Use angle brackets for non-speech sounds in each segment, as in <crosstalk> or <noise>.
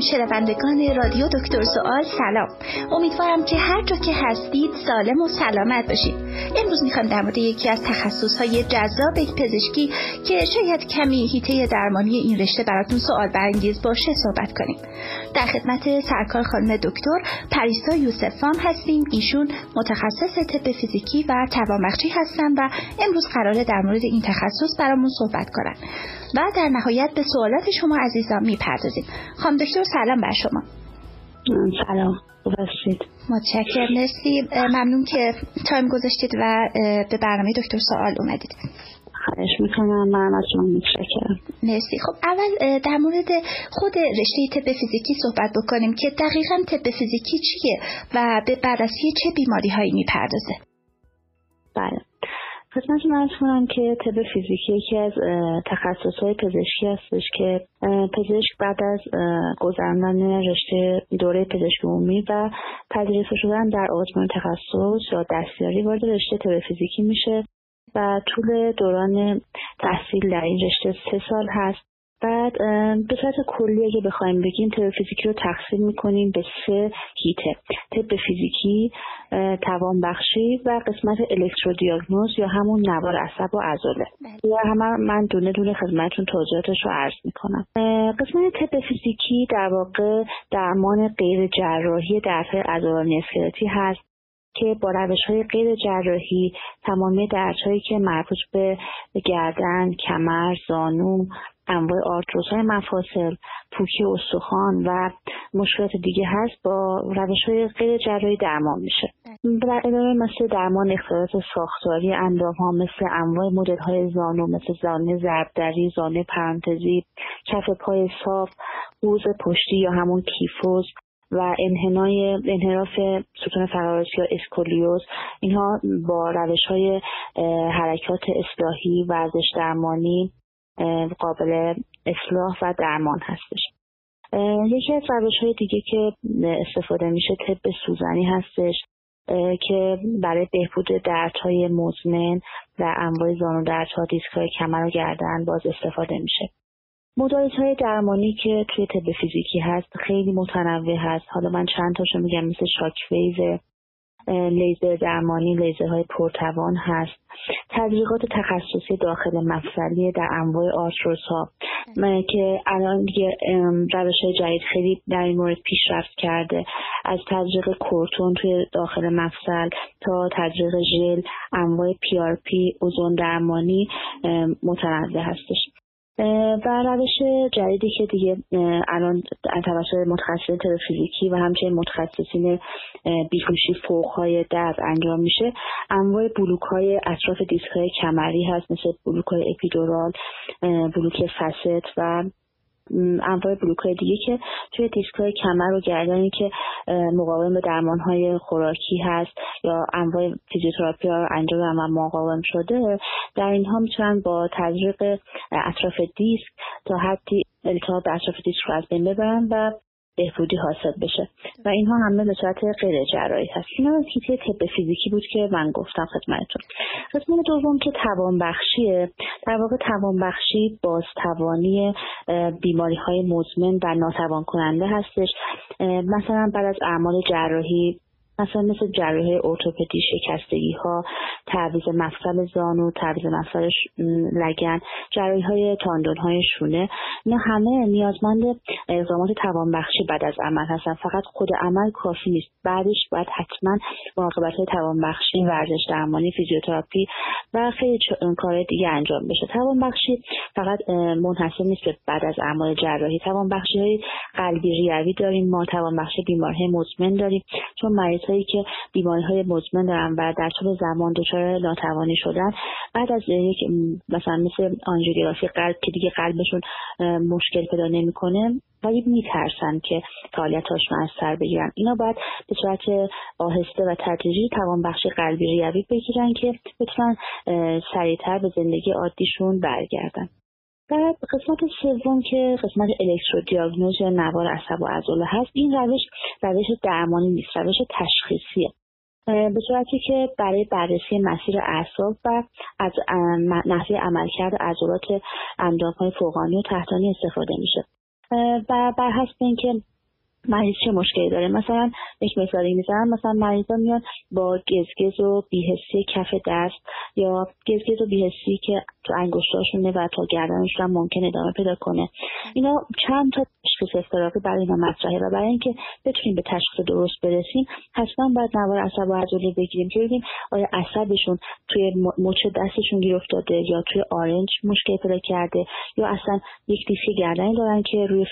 شنوندگان رادیو دکتر سوال سلام. امیدوارم که هر جا که هستید سالم و سلامت باشید. امروز می‌خوام در مورد یکی از تخصص های جذاب پزشکی که شاید کمی هیته درمانی این رشته براتون سوال برانگیز باشه صحبت کنیم. در خدمت سرکار خانم دکتر پریسا یوسفام هستیم. ایشون متخصص طب فیزیکی و توانبخشی هستن و امروز قراره در مورد این تخصص برامون صحبت کنن. و در نهایت به سوالات شما عزیزان می‌پردازیم. خانم دکتر سلام بر شما. سلام. باشید متشکرم. مرسی. ممنون که تایم گذاشتید و به برنامه دکتر سوال اومدید. خواهش می‌کنم. من از شما متشکرم. مرسی. خب اول در مورد خود رشته طب فیزیکی صحبت بکنیم که دقیقا طب فیزیکی چیه و به بررسی چه بیماری هایی می‌پردازه؟ بله. خدمت من کنم که طب فیزیکی یکی از تخصص های پزشکی هستش که پزشک بعد از گذراندن رشته دوره پزشک عمومی و پذیرفته شدن در آزمون تخصص یا دستیاری وارد رشته طب فیزیکی میشه. و طول دوران تحصیل در این رشته سه سال هست. بعد به صورت کلی اگه بخوایم بگیم طب فیزیکی رو تقسیم می‌کنیم به سه هیته. طب فیزیکی توانبخشی و قسمت الکترودیاگنوز یا همون نوار عصب و عضله. بله. یا همه من دونه دونه خدمتتون توضیحاتش رو عرض می‌کنم. قسمت طب فیزیکی در واقع درمان غیر جراحی درد عضلانی اسکلتی هست. که با روش های غیر جراحی تمامی دردهایی که مربوط به گردن، کمر، زانو، انواع آرتروز های مفاصل پوکی استخوان و مشکلات دیگه هست با روش های غیر جراحی درمان میشه. در ادامه مثل درمان اختلالات ساختاری اندام ها مثل انواع مدل های زانو مثل زانوی ضربدری زانوی پرانتزی کف پای صاف قوز پشتی یا همون کیفوز و انحنای انحراف ستون فقراتی یا اسکولیوز اینها با روش های حرکات اصلاحی ورزش درمانی قابل اصلاح و درمان هستش. یکی از روش های دیگه که استفاده میشه طب سوزنی هستش که برای بهبود دردهای مزمن و انواع زانو دردها دیسکای کمر و گردن باز استفاده میشه. مدالیت های درمانی که توی طب فیزیکی هست خیلی متنوع هست. حالا من چند تاشو میگم مثل شاک لیزر درمانی لیزرهای پرتوان هست. تزریقات تخصصی داخل مفصلی در انواع آرتروز ها که الان دیگه روش جدید خیلی در این مورد پیشرفت کرده. از تزریق کورتون توی داخل مفصل تا تزریق ژل انواع PRP اوزون درمانی متنوع هستش. و روش جدیدی که دیگه الان توسط متخصصین فیزیکی و همچنین متخصصین بیهوشی فوق های درد انجام میشه. انواع بلوک های اطراف دیسک های کمری هست مثل بلوک های اپیدورال بلوک facet و انواع بلوک دیگه که توی دیسک های کمر و گردنی که مقاوم به درمان های خوراکی هست یا انواع فیزیوتراپی ها انجام و مقاوم شده در اینها می‌تونن با تزریق اطراف دیسک تا حدی التهاب اطراف دیسک رو از بین ببرن و بهبودی حاصل بشه. و اینها همه به صورت غیر جراحی هست. اینا کیتی طب فیزیکی بود که من گفتم خدمتتون. قسمت دوم که توانبخشیه در واقع توانبخشی بازتوانی بیماری های مزمن و ناتوان کننده هستش مثلا بعد از اعمال جراحی مثلا مثل جراحی ارتوپدی شکستگی ها تعویض مفصل زانو تعویض مفصل لگن جراحی های تاندون های شونه. اینا همه نیازمند اقدامات توانبخشی بعد از عمل هستن. فقط خود عمل کافی نیست. بعدش باید حتما مراقبت های توانبخشی ورزش درمانی فیزیوتراپی و خیلی کار دیگه انجام بشه. توانبخشی فقط منحصر نیست بعد از اعمال جراحی. توانبخشی های قلبی ریوی داریم. ما توانبخشی بیماری مزمن داریم. چون مریض کسایی که بیماری های مزمن دارن و در طول زمان دچار ناتوانی شدن بعد از یک مثلا مثل آنژیوگرافی قلب که دیگه قلبشون مشکل پیدا نمی‌کنه ولی میترسن که فعالیتاشون از سر بگیرن. اینا باید به صورت آهسته و تدریجی بخش قلبی ریوی بگیرن که بتونن سریعتر به زندگی عادیشون برگردن. بعد قسمت سوم که قسمت الکترودیاگنوز یا نوار عصب و عضله هست این روش روش درمانی نیست روش تشخیصیه. به صورتی که برای بررسی مسیر اعصاب و از نحوه عملکرد عضلات اندامهای فوقانی و تحتانی استفاده میشه. و بر حسب اینکه مریض چه مشکلی داره. مثلا یک مثالی می‌زنم. مثلا مریضا میان با گزگز و بیهسی کف دست یا گزگز و بیهسی که تو انگشتاشونه و تا گردنشون هم ممکن ادامه پیدا کنه. اینا چند تا تشخیص افتراقی برای اینا مطرحه و برای اینکه بتونیم به تشخیص درست برسیم حتما باید نوار عصب و عضله بگیریم که ببینیم آیا عصبشون توی مچ دستشون گیر افتاده یا توی آرنج مشکل پیدا کرده یا اصلا یک دیسک گردنی دارن که روی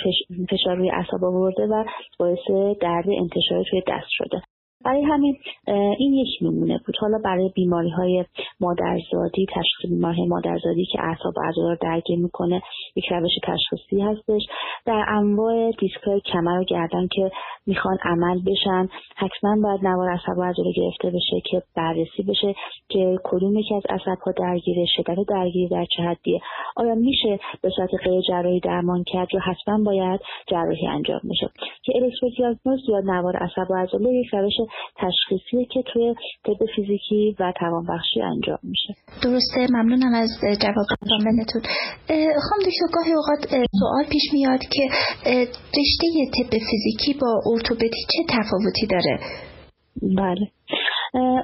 فشار روی اعصاب آورده و باعث درد انتشار توی دست شده. برای همین این یک نمونه بود. حالا برای بیماری های مادرزادی تشخیص بیماری مادرزادی که اعصاب عضله رو درگیر می‌کنه یک روش تشخیصی هستش. در انواع دیسک کمر و گردن که می‌خوان عمل بشن حتما باید نوار عصب و عضله گرفته بشه که بررسی بشه که کدوم یکی از عصب ها درگیره شدت درگیری در چه حدیه. آیا میشه به صورت غیر جراحی درمان کرد یا حتما باید جراحی انجام بشه؟ که الکترودیاگنوز یا نوار عصب عضله یک روش تشخیصی که توی طب فیزیکی و توانبخشی انجام میشه. درسته ممنونم از جواب کاملتون خانم دکتر گاهی اوقات سوال پیش میاد که رشته طب فیزیکی با ارتوپدی چه تفاوتی داره؟ بله.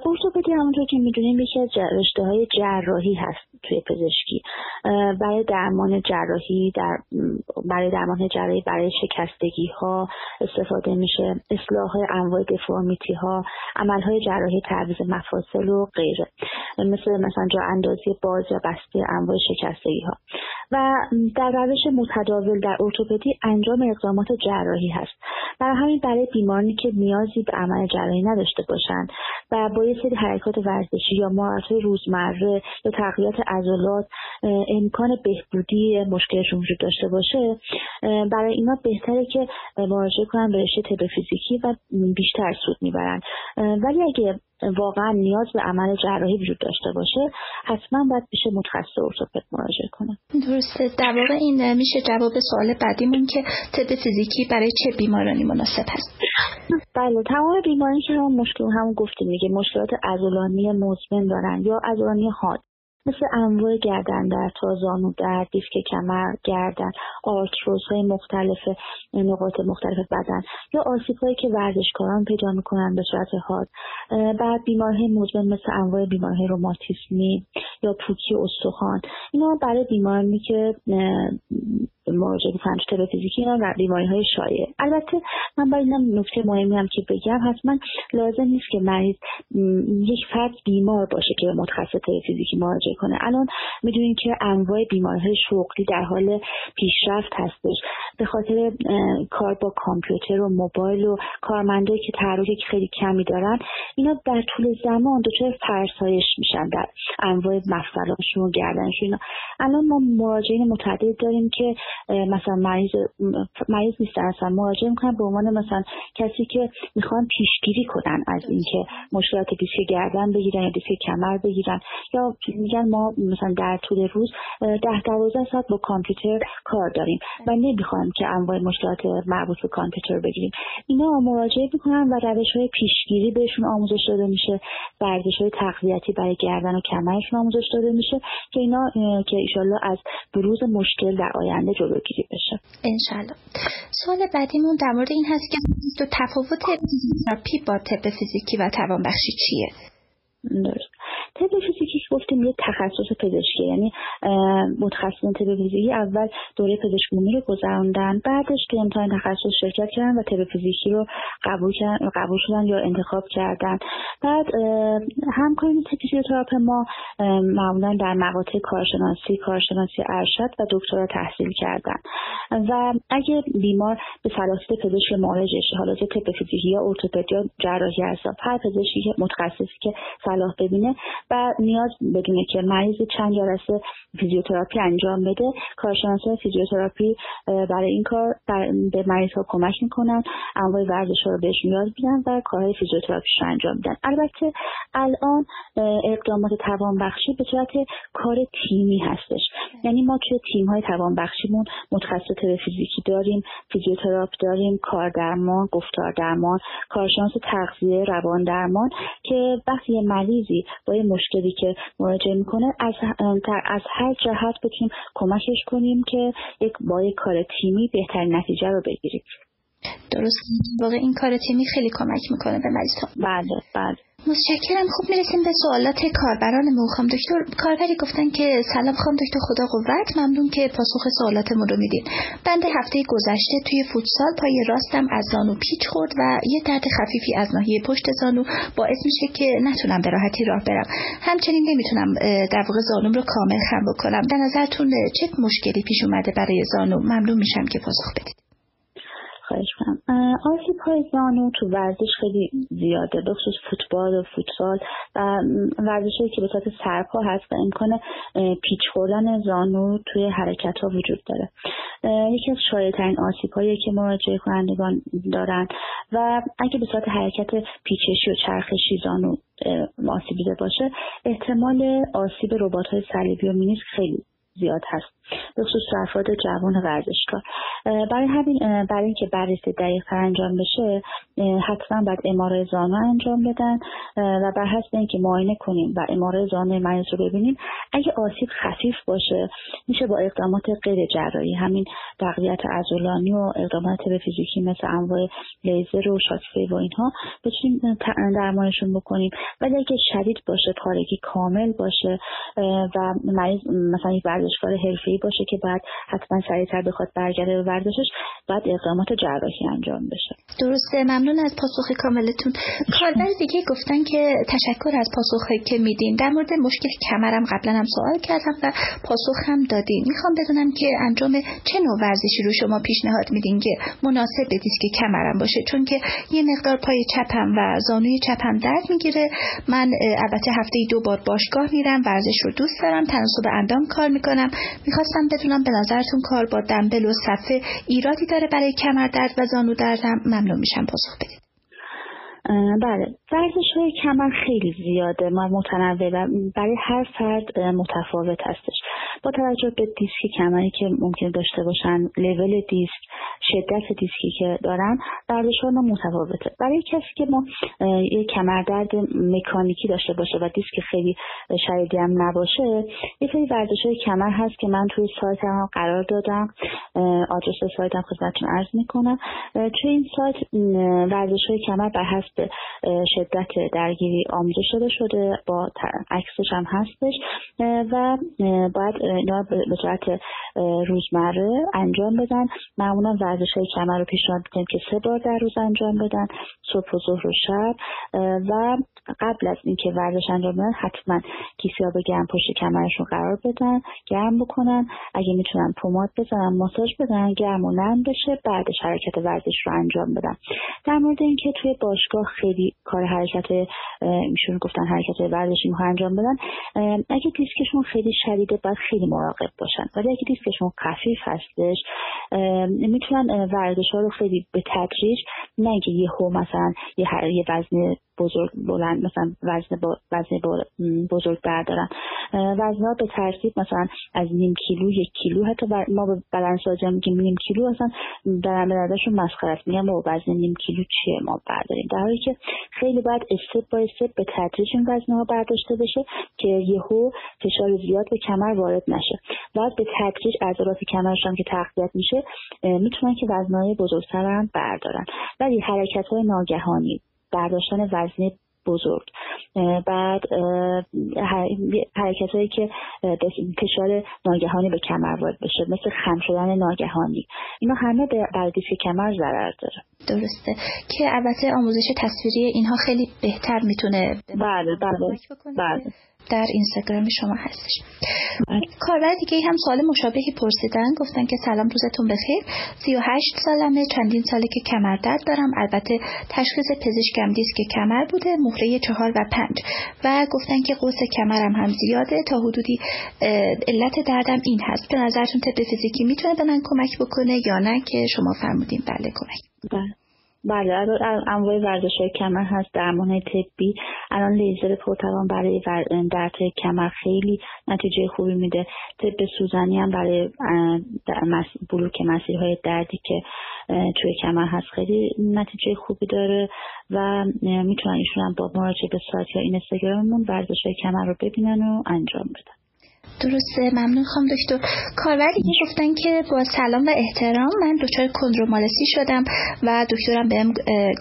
ارتوپدی همونطور که می‌دونیم یکی از رشته های جراحی هست. توی پزشکی. برای درمان جراحی در برای درمان جراحی برای شکستگی ها استفاده میشه اصلاح انواع دفورمیتی ها عمل های جراحی تعویض مفاصل و غیره. مثل مثلا جا اندازی باز یا بسته انواع شکستگی ها و در روش متداول در ارتوپدی انجام اقدامات جراحی هست. برای همین برای بیمارانی که نیازی به عمل جراحی نداشته باشند و با یه سری حرکات ورزشی یا مهارت‌های روزمره یا تقویت عضلات امکان بهبودی مشکلشون وجود داشته باشه. برای اینا بهتره که مراجعه کنن به رشته طب فیزیکی و بیشتر سود می‌برن. ولی اگه واقعا نیاز به عمل جراحی وجود داشته باشه حتما باید بشه متخصص ارتوپد مراجعه کنه درسته. در واقع این میشه جواب سوال بعدیمون که طب فیزیکی برای چه بیمارانی مناسب هست؟ بله تمام بیماری که هم مشکل هم گفتیم دیگه مشکلات عضلانی مزمن دارن یا عضلانی حاد. مثل انواع گردن در تا زانو در دیسک کمر گردن آرتروز های مختلف نقاط مختلف بدن یا آسیب هایی که ورزشکاران پیدا می‌کنن به صورت حاد. بعد بیماری مزمن مثل انواع بیماری روماتیسمی یا پوکی استخوان. اینا برای بیمارانی که مراجعه می‌کنن تو فیزیکی اینا و بیماری های شایع. البته من باید اینم نکته مهمی هم که بگم حتما لازم نیست که مریض یک فرد بیمار باشه که به متخصص فیزیکی مراجعه کنه. الان می‌دونین که انواع بیماری های شغلی در حال پیشرفت هستش. به خاطر کار با کامپیوتر و موبایل و کارمندایی که تحرک خیلی کمی دارن اینا در طول زمان دچار فرسایش میشن در انواع مفصلاشون و گردنشون الان ما مراجعین متعدد داریم که مثلا مریض مریض نیستن اصلا مراجعه می‌کنن به عنوان مثلا کسی که می‌خوان پیشگیری کنن از اینکه مشکلات دیسک گردن بگیرن یا دیسک کمر بگیرن. یا میگن ما مثلا در طول روز ده دوازده ساعت با کامپیوتر کار داریم و نمی‌خوایم که انواع مشکلات مربوط به کامپیوتر بگیریم. اینا مراجعه می‌کنن و روش های پیشگیری بهشون آموزش داده میشه. ورزش های تقویتی برای گردن و کمرشون آموزش داده میشه که اینا که ایشالله از بروز مشکل در آینده جلوگیری بشه. انشالله. سوال بعدیمون در مورد این هست که تو تفاوت تراپی با طب فیزیکی و توانبخشی چیه؟ درست گفتیم یه تخصص پزشکی یعنی متخصصان طب فیزیکی اول دوره پزشک رو گذراندن. بعدش تو امتحان تخصص شرکت کردن و طب فیزیکی رو قبول قبول شدن یا انتخاب کردن. بعد همکاران فیزیوتراپ ما معمولا در مقاطع کارشناسی کارشناسی ارشد و دکترا تحصیل کردن. و اگه بیمار به صلاحیت پزشک معالجش حالا چه طب فیزیکی یا ارتوپدی یا جراحی اعصاب هر پزشکی که متخصصی که صلاح ببینه و نیاز بدونه که مریض چند جلسه فیزیوتراپی انجام بده. کارشناس فیزیوتراپی برای این کار به مریض ها کمک می‌کنن انواع ورزش ها رو بهشون یاد میدن و کارهای فیزیوتراپیش رو انجام میدن. البته الان اقدامات توانبخشی به صورت کار تیمی هستش. یعنی ما توی تیم های توانبخشیمون متخصص فیزیکی داریم فیزیوتراپ داریم کار درمان گفتار درمان کارشناس تغذیه روان درمان که وقتی مریضی با یه مشکلی که مراجعه می‌کنه. از از هر جهت بتونیم کمکش کنیم که یک با یک کار تیمی بهترین نتیجه رو بگیریم. درست. واقع این کار تیمی خیلی کمک می‌کنه به مریض بله بله. متشکرم. خوب می‌رسیم به سوالات کاربران خواهم دکتر. کاربری گفتن که سلام خواهم دکتر خدا قوت. ممنون که پاسخ سوالاتمون رو میدین. بنده هفته گذشته توی فوتسال پای راستم از زانو پیچ خورد و یه درد خفیفی از ناحیه پشت زانو باعث میشه که نتونم به راحتی راه برم. همچنین نمی‌تونم در واقع زانوم رو کامل خم بکنم. به نظرتون چه مشکلی پیش اومده برای زانو؟ ممنون میشم که پاسخ بدید خواهش کنم. آسیب های زانو تو ورزش خیلی زیاده بخصوص فوتبال و فوتسال و ورزش که به صورت سرپا هست و امکان پیچ خوردن زانو توی حرکت ها وجود داره. یکی از شایعترین آسیب هایی که مراجعه کنندگان دارن و اگه به صورت حرکت پیچشی و چرخشی زانو آسیب دیده باشه احتمال آسیب ربات های صلیبی و مینیسک خیلی زیاد هست به خصوص افراد جوان ورزشکار. برای همین برای اینکه بررسی دقیق انجام بشه حتما باید اماره زانو انجام بدن و بر حسب اینکه معاینه کنیم و اماره زانو مریض رو ببینیم اگه آسیب خفیف باشه میشه با اقدامات غیر جراحی همین تقویت عضلانی و اقدامات طب فیزیکی مثل انواع لیزر و شاتفی و اینها بتونیم درمانشون بکنیم. ولی اگه شدید باشه پارگی کامل باشه و مریض مثلا ورزشکار حرفه‌ای باشه که بعد حتما سریعتر بخواد برگرده به ورزشش بعد اقدامات جراحی انجام بشه. درسته ممنون از پاسخ کاملتون. کاربر دیگه گفتن که تشکر از پاسخی که میدین. در مورد مشکل کمرم قبلا هم سوال کردم و پاسخ هم دادین. می‌خوام بدونم که انجام چه نوع ورزشی رو شما پیشنهاد میدین که مناسب به دیسک کمرم باشه. چون که یه مقدار پای چپم و زانوی چپم درد می‌گیره. من البته هفته دو بار باشگاه میرم ورزش رو دوست دارم تناسب اندام کار می‌کنم. می‌خواستم بدونم به نظرتون کار با دنبل و صفه ایرادی داره برای کمر درد و زانو دردم ممنون میشم پاسخ بدید. بله. ورزش های کمر خیلی زیاده. ما متنوع و برای هر فرد متفاوت هستش. با توجه به دیسک کمری که ممکن داشته باشن لول دیسک شدت دیسکی که دارن ورزش ها متفاوته. برای کسی که ما یک کمردرد مکانیکی داشته باشه و دیسک خیلی شدیدی هم نباشه یه سری ورزش های کمر هست که من توی سایت هم قرار دادم. آدرس سایت هم خدمتتون عرض می‌کنم. توی این سایت ورزش های کمر بر حسب شدت درگیری آموزش شده شده با عکسش هم هستش و باید اینا به صورت روزمره انجام بدن. معمولا ورزش های کمر رو پیشنهاد می‌کنیم که سه بار در روز انجام بدن صبح و ظهر و شب و قبل از اینکه ورزش انجام بدن حتما کیسه آب گرم پشت کمرشون قرار بدن گرم بکنن. اگه می‌تونن پماد بزنن ماساژ بدن گرم و نرم بشه بعدش حرکت ورزش رو انجام بدن. در مورد اینکه توی باشگاه خیلی کار حرکت میشون گفتن حرکت ورزشی می‌خوان انجام بدن. اگه دیسکشون خیلی شدیده باید خیلی مراقب باشن. ولی اگه دیسکشون خفیف هستش می‌تونن ورزش ها رو خیلی به تدریج نه اینکه یهو مثلا یه, یه وزن بزرگ بلند مثلا وزن وزن بزرگ بردارن. وزن ها به ترتیب مثلا از نیم کیلو یک کیلو حتی ما به بدنسازی میگیم نیم کیلو اصلا در مدادشون مسخره است با وزن نیم کیلو چیه ما برداریم؟ در حالی که خیلی باید استپ با استپ به تدریج این وزن ها برداشته بشه که یهو فشار زیاد به کمر وارد نشه. بعد به تدریج عضلات کمرشان که تقویت میشه می‌تونن که وزنهای بزرگتر هم بردارن. ولی حرکت های ناگهانی برداشتن وزنه بزرگ. بعد حرکت هایی که فشار ناگهانی به کمر وارد بشه مثل خم شدن ناگهانی. اینا همه بر دیسک کمر ضرر داره. درسته. که البته آموزش تصویری اینها خیلی بهتر می‌تونه بله بله بله. در اینستاگرام شما هستش. کاربر دیگه هم سوال مشابهی پرسیدن گفتن که سلام روزتون بخیر. 38 سالمه چندین ساله که کمر درد دارم. البته تشخیص پزشکم دیسک کمر بوده مهره چهار و پنج. و گفتن که قوس کمرم هم زیاده. تا حدودی علت دردم این هست. به نظرتون طب فیزیکی می‌تونه به من کمک بکنه یا نه؟ که شما فرمودین. بله کمک. بله. بله انواع ورزش های کمر هست درمان طبی. الان لیزر پرتوان برای درد کمر خیلی نتیجه خوبی میده. طب سوزنی هم برای بلوک مسیرهای دردی که توی کمر هست خیلی نتیجه خوبی داره و می‌تونن ایشون با مراجعه به سایت یا این استگراممون ورزش کمر رو ببینن و انجام بدن. درسته ممنون خواهم دکتر. کارور دیگه گفتن که با سلام و احترام من دچار کندرومالسی شدم و دکترم بهم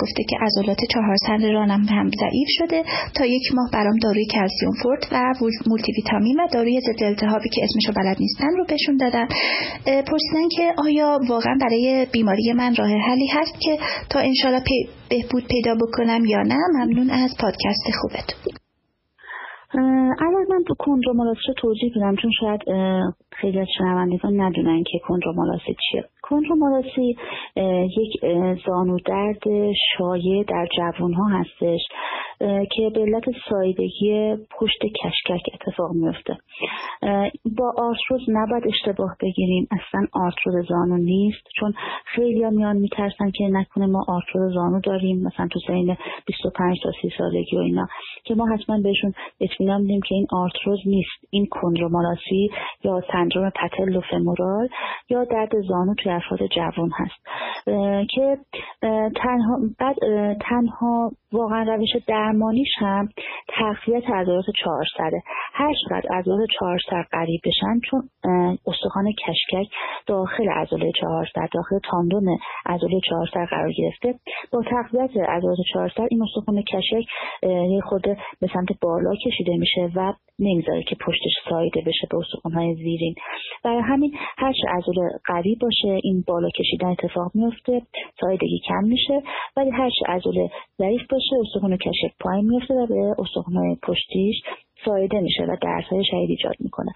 گفته که عضلات چهار سن رانم هم ضعیف شده تا یک ماه برام داروی کلسیوم فورت و مولتی ویتامین و داروی ضد التهابی که اسمشو بلد نیستن رو بهشون دادن پرسیدن که آیا واقعا برای بیماری من راه حلی هست که تا انشالله بهبود پیدا بکنم یا نه ممنون از پادکست خوبتون. اول من تو کندرومالاسی رو توضیح بدم چون شاید خیلی از شنوندگان ندونن که کندرومالاسی چیه. کندرومالاسی یک زانو درد شایع در جوان ها هستش که به علت سایدگی پشت کشکک اتفاق میفته با آرتروز نباید اشتباه بگیریم. اصلا آرتروز زانو نیست چون خیلی میان میترسن که نکنه ما آرتروز زانو داریم. مثلا تو سین 25 تا 30 سالگی و اینا که ما حتما بهشون اطمینان میدیم که این آرتروز نیست. این کندرومالاسی یا سندروم پتل فمورال یا درد زانو توی افراد جوان هست. که تنها بعد تنها واقعا روش درمانیش هم تقویت عضلات چهار سره هر چقدر عضلات چهار سر قریب بشن چون استخوان کشکک داخل عضله چهار سر داخل تاندون عضله چهار سر قرار گرفته. با تقویت عضلات چهار سر این استخوان کشک خود به سمت بالا کشیده میشه و نمی‌ذاره که پشتش سایده بشه به استخوانهای زیرین. برای همین هر چه عضله قوی باشه این بالا کشیدن اتفاق میفته سایدگی کم میشه. ولی هر چه عضله ضعیف باشه استخوان کشک پایین میفته و به استخوانهای پشتیش سایده میشه و درس های شدید ایجاد می‌کنه.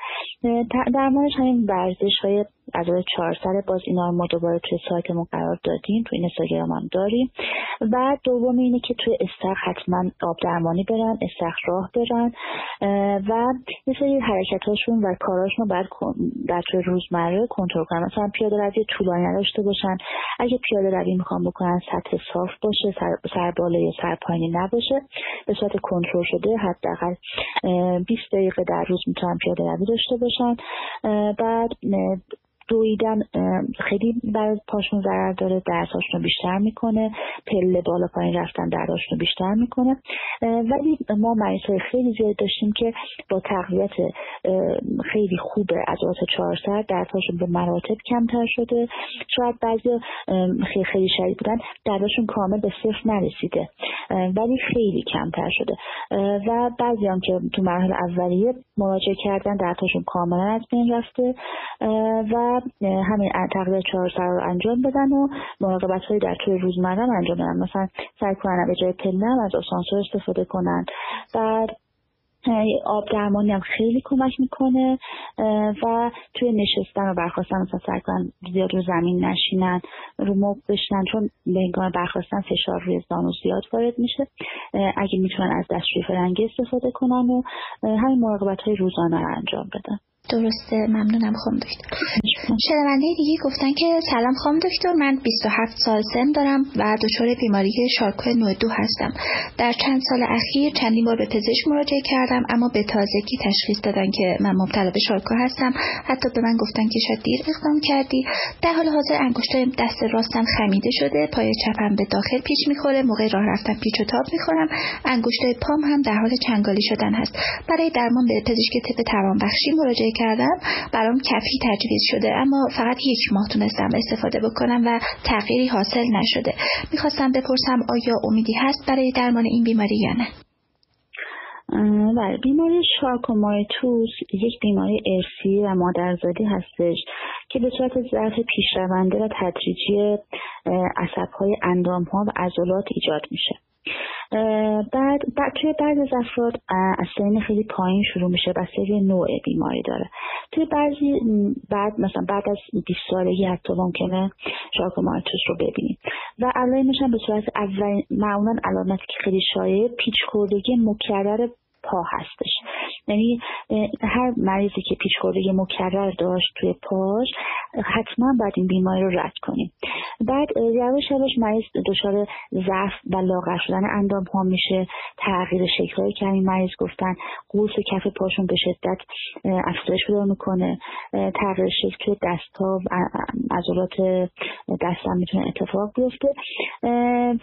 درمانش همین ورزش های از چهار سره باز اینا رو ما دوباره توی سایتمون قرار دادیم توی اینستاگرام هم داریم. و دوم اینه که توی استخ حتما آب درمانی برن استخ راه برن. و یه سری حرکتاشون و کاراشون رو باید در توی روزمره کنترل کنن. مثلا پیاده روی طولانی نداشته باشن. اگه پیاده روی می‌خوام بکنن سطح صاف باشه سر, سر بالا یا سر پایینی نباشه. به صورت کنترل شده حداقل 20 دقیقه در روز می‌تونن پیاده روی داشته باشن. بعد دویدن خیلی برای پاشون ضرر داره درساشون رو بیشتر می‌کنه پله بالا پایین رفتن درداشون رو بیشتر می‌کنه. ولی ما مریض خیلی زیاد داشتیم که با تقویت خیلی خوب عضلات چهار سر دردهاشون به مراتب کمتر شده. شاید بعضی خیلی خیلی شدید بودن درداشون کامل به صفر نرسیده. ولی خیلی کمتر شده. و بعضی هم که تو مرحله اولیه مراجعه کردن دردهاشون کاملا از بین رفته. و همین تقریبا چهار سر رو انجام بدن و مراقبت هایی در طول روزمره انجام بدن. مثلا سعی کنن به جای پله از آسانسور استفاده کنن. بعد آب درمانی هم خیلی کمک می‌کنه و توی نشستن و برخواستن مثلا سعی کنن زیاد رو زمین نشینن رو مب بشنن چون به هنگام برخواستن فشار روی زانو زیاد وارد میشه اگه می‌تونن از دستشوی فرنگی استفاده کنن و همین مراقبت های روزانه رو انجام بدن. درسته ممنونم خانم دکتر. شنونده دیگه گفتن که سلام خانم دکتر من 27 سال سن دارم و دچار بیماری شارکو نوع دو هستم. در چند سال اخیر چندین بار به پزشک مراجعه کردم اما به تازگی تشخیص دادن که من مبتلا به شارکو هستم. حتی به من گفتن که شاید دیر اقدام کردی. در حال حاضر انگشت دست راستم خمیده شده پای چپم به داخل پیچ می‌خوره موقع راه رفتن پیچ و تاب می‌خورم انگشت پام هم در حال چنگالی شدن هست. برای درمان به پزشک طب توانبخشی مراجعه کردم برام کفی تجویز شده اما فقط یک ماه تونستم استفاده بکنم و تغییری حاصل نشده. می‌خواستم بپرسم آیا امیدی هست برای درمان این بیماری یا نه؟ بله بیماری شارکو ماری توث یک بیماری ارثی و مادرزادی هستش که به صورت ضعف پیشرونده و تدریجی عصبهای اندام ها و عضلات ایجاد میشه. بعد, بعد توی بعض از افراد از سن خیلی پایین شروع میشه بستگی نوع بیماری داره. توی بعضی بعد مثلا بعد از 20 سالگی حتی ممکنه شارکو ماری توث رو ببینیم. و علائمش هم به صورت اول معمولا علامتی که خیلی شایع پیچ خوردگی مکرر پا هستش. یعنی هر مریضی که پیشخورده مکرر داشت توی پاش حتما باید این بیماری رو رد کنیم. بعد یواش یواش مریض دچار ضعف و لاغر شدن اندام ها میشه. تغییر شکل که همین مریض گفتن قوس کف پاشون به شدت افزایش پیدا می‌کنه. تغییر شکل توی دست ها عضلات دست هم می‌تونه اتفاق بیفته.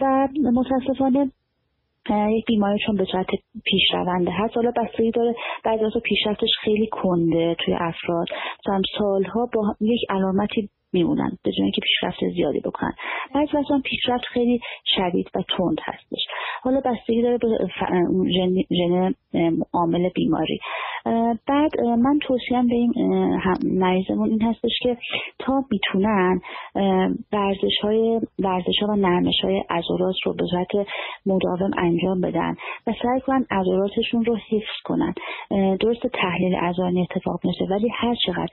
و متاسفانه یک بیماری چون به صورت پیشرونده هست. حالا بستگی داره بعضی وقتا پیشرفتش خیلی کنده توی افراد. مثلا سالها با یک علامتی میمونن به جای اینکه پیشرفت زیادی بکنن. بعضی وقتا پیشرفت خیلی شدید و تند هستش. حالا بستگی داره به ژن عامل بیماری. بعد من توصیم به این مریضمون این هستش که تا می‌تونن ورزش های ورزش ها و نرمش های عضلات رو به صورت مداوم انجام بدن و سعی کنن عضلاتشون رو حفظ کنن. درست تحلیل عضلانی اتفاق میشه ولی هر چقدر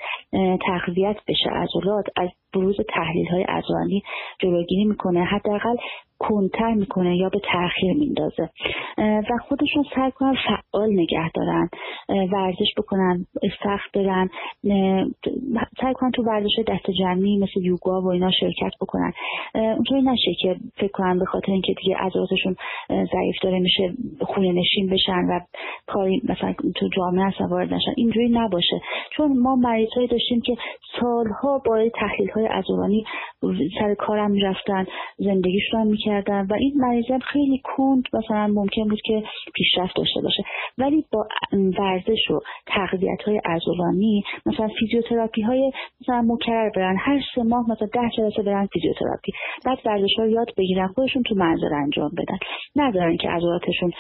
تقویت بشه عضلات از بروز تحلیل های جلوگیری می‌کنه حداقل کنتر می‌کنه یا به تاخیر میندازه. و خودشون سعی کنن فعال نگه دارن ورزش بکنن سخت برن سعی کنن تو ورزش دست جمعی مثل یوگا و اینا شرکت بکنن. اونطوری نشه که فکر کنن به خاطر اینکه دیگه عضلاتشون ضعیف داره میشه خونه نشین بشن و کاری مثلا تو جامعه اصلا وارد نشن. اینجوری نباشه. چون ما مریضهایی داشتیم که سالها با تحلیل های عضلانی سر کارم می‌رفتن زندگیشون می‌کردن کردن و این مریضی هم خیلی کند مثلا ممکن بود که پیشرفت داشته باشه. ولی با ورزش و تقویت های عضلانی مثلا فیزیوتراپی های مثلا مکرر برن هر سه ماه مثلا ده جلسه برن فیزیوتراپی. بعد ورزش ها یاد بگیرن خودشون تو منظر انجام بدن. ندارن که عضلاتشون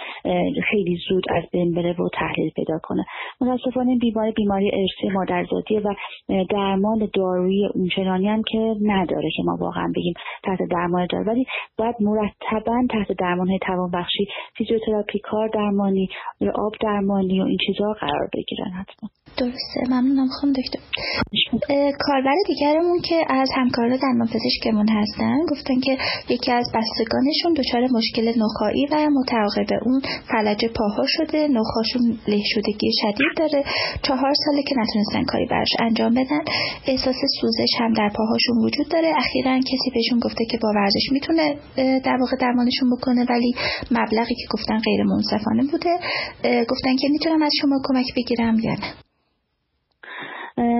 خیلی زود از بین بره و تحلیل پیدا کنه. متاسفانه بیماری بیماری ارثی مادرزادیه و درمان دارویی اونچنانی هم که نداره که ما واقعا بگیم تحت درمان داره ولی باید مرتبا تحت درمان های توانبخشی فیزیوتراپی کار درمانی یا آب درمانی و این چیزها قرار بگیرن حتما. درسته ممنونم خانم دکتر. کاربر دیگرمون که از همکاران درمان پزشکمون هستن گفتن که یکی از بستگانشون دچار مشکل نخایی و متعاقب اون فلج پاها شده. نخاشون له شدگی شدید داره. چهار ساله که نتونستن کاری براش انجام بدن. احساس سوزش هم در پاهاشون وجود داره. اخیرا کسی بهشون گفته که با ورزش می‌تونه در واقع درمانشون بکنه ولی مبلغی که گفتن غیر منصفانه بوده. گفتن که می‌تونم از شما کمک بگیرم یا نه.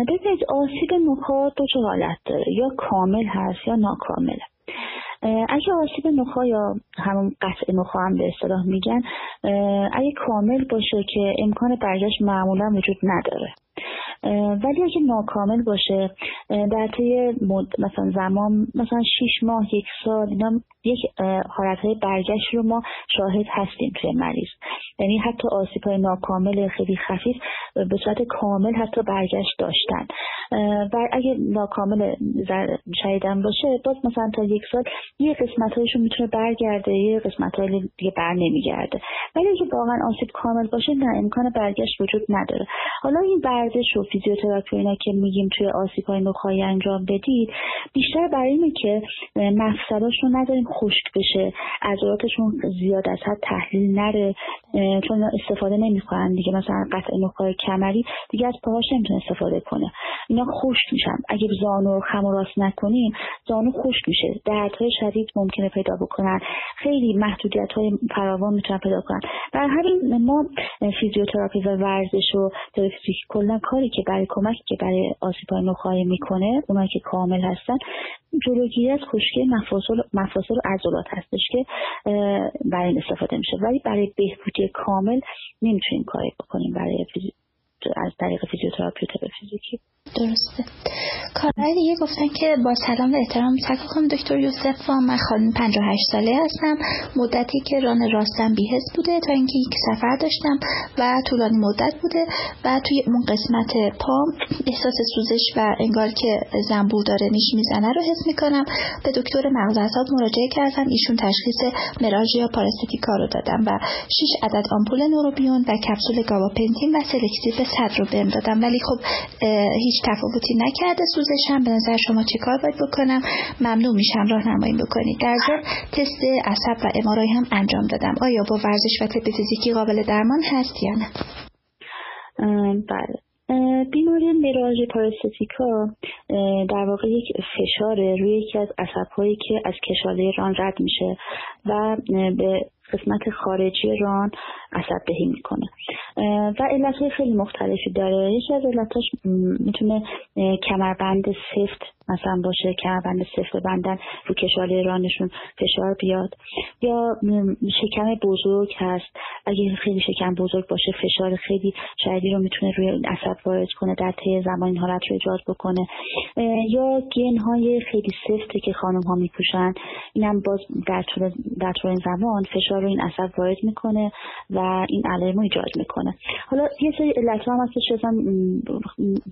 ببینید آسیب نخا دو حالت داره. یا کامل هست یا ناکامله. اگه آسیب نخا یا همون قطع نخا هم به اصطلاح میگن اگه کامل باشه که امکان برگشت معمولا وجود نداره. ولی اگه ناکامل باشه در طی مثلا زمان مثلا شیش ماه یک سال اینا یک حالت های برگشت رو ما شاهد هستیم توی مریض. یعنی حتی آسیب های ناکامل خیلی خفیف به صورت کامل حتی برگشت داشتن. و اگه ناکامل شهیدن باشه باز مثلا تا یک سال یه قسمت هایشون می‌تونه برگرده یه قسمت های دیگه بر نمیگرده. ولی اگه واقعا آسیب کامل باشه نه امکان برگشت وجود نداره. حالا این ورزش و فیزیوتراپی اینا که میگیم توی آسیب های نخایی انجام بدید بیشتر برای اینه که مفصلاشون نداریم خشک بشه عضلاتشون زیاد از حد تحلیل نره چون استفاده نمی‌کنن دیگه. مثلا قطع نخای کمری دیگه از پاهاش نمی‌تونه استفاده کنه. اینا خشک میشن. اگه زانو خم و راست نکنیم زانو خشک میشه. دردهای شدید ممکنه پیدا بکنن. خیلی محدودیت های فراوان می‌تونن پیدا کنن. در همین ما فیزیوتراپی و ورزش و طب فیزیکی کلا کاری که برای کمک که برای آسیبای نخاعی می‌کنه اونایی که کامل هستن جلوگیری از خشکی مفاصل مفاصل و عضلات هستش که برای استفاده میشه. ولی برای بهبودی کامل نمی‌تونیم کاری بکنیم برای از طریق فیزیوتراپی و فیزیکی درسته. کارهای دیگه گفتن که با سلام و احترام خدمت خانم دکتر یوسف من خانم 58 ساله هستم. مدتی که ران راستم بیهست بوده تا اینکه یک سفر داشتم و طولانی مدت بوده و توی اون قسمت پا احساس سوزش و انگار که زنبور داره نیش می‌زنه رو حس می‌کنم. به دکتر مغز مراجعه کردم. ایشون تشخیص مراژیا پاراستیکا رو دادم و 6 عدد آمپول نوروبیون و کپسول گاباپنتین و سلکتیو صدر رو بهم دادم ولی خب هیچ تفاوتی نکرده. سوزشم به نظر شما چه کار باید بکنم؟ ممنون میشم راهنمایی بکنید. در ضمن تست عصب و امارای هم انجام دادم. آیا با ورزش و طب فیزیکی قابل درمان هست یا نه؟ بله. بیماری مراژ پاراستیکا در واقع یک فشار روی یکی از عصبهایی که از کشاله ران رد میشه و به قسمت خارجی ران عصب دهی می‌کنه. و علت خیلی مختلفی داره. یکی از علتاش می‌تونه کمربند سفت مثلا باشه کمربند سفت بندن رو کشاله رانشون فشار بیاد. یا شکم بزرگ هست. اگه خیلی شکم بزرگ باشه فشار خیلی شدیدی رو می‌تونه روی عصب وارد کنه در طی زمان این حالت رو ایجاد بکنه. یا گن های خیلی سفته که خانم ها میپوشن. اینم باز در طول در طول این زمان فشار رو این عصب وارد می‌کنه و این علائم رو ایجاد می‌کنه. حالا یه سری علت هم هست که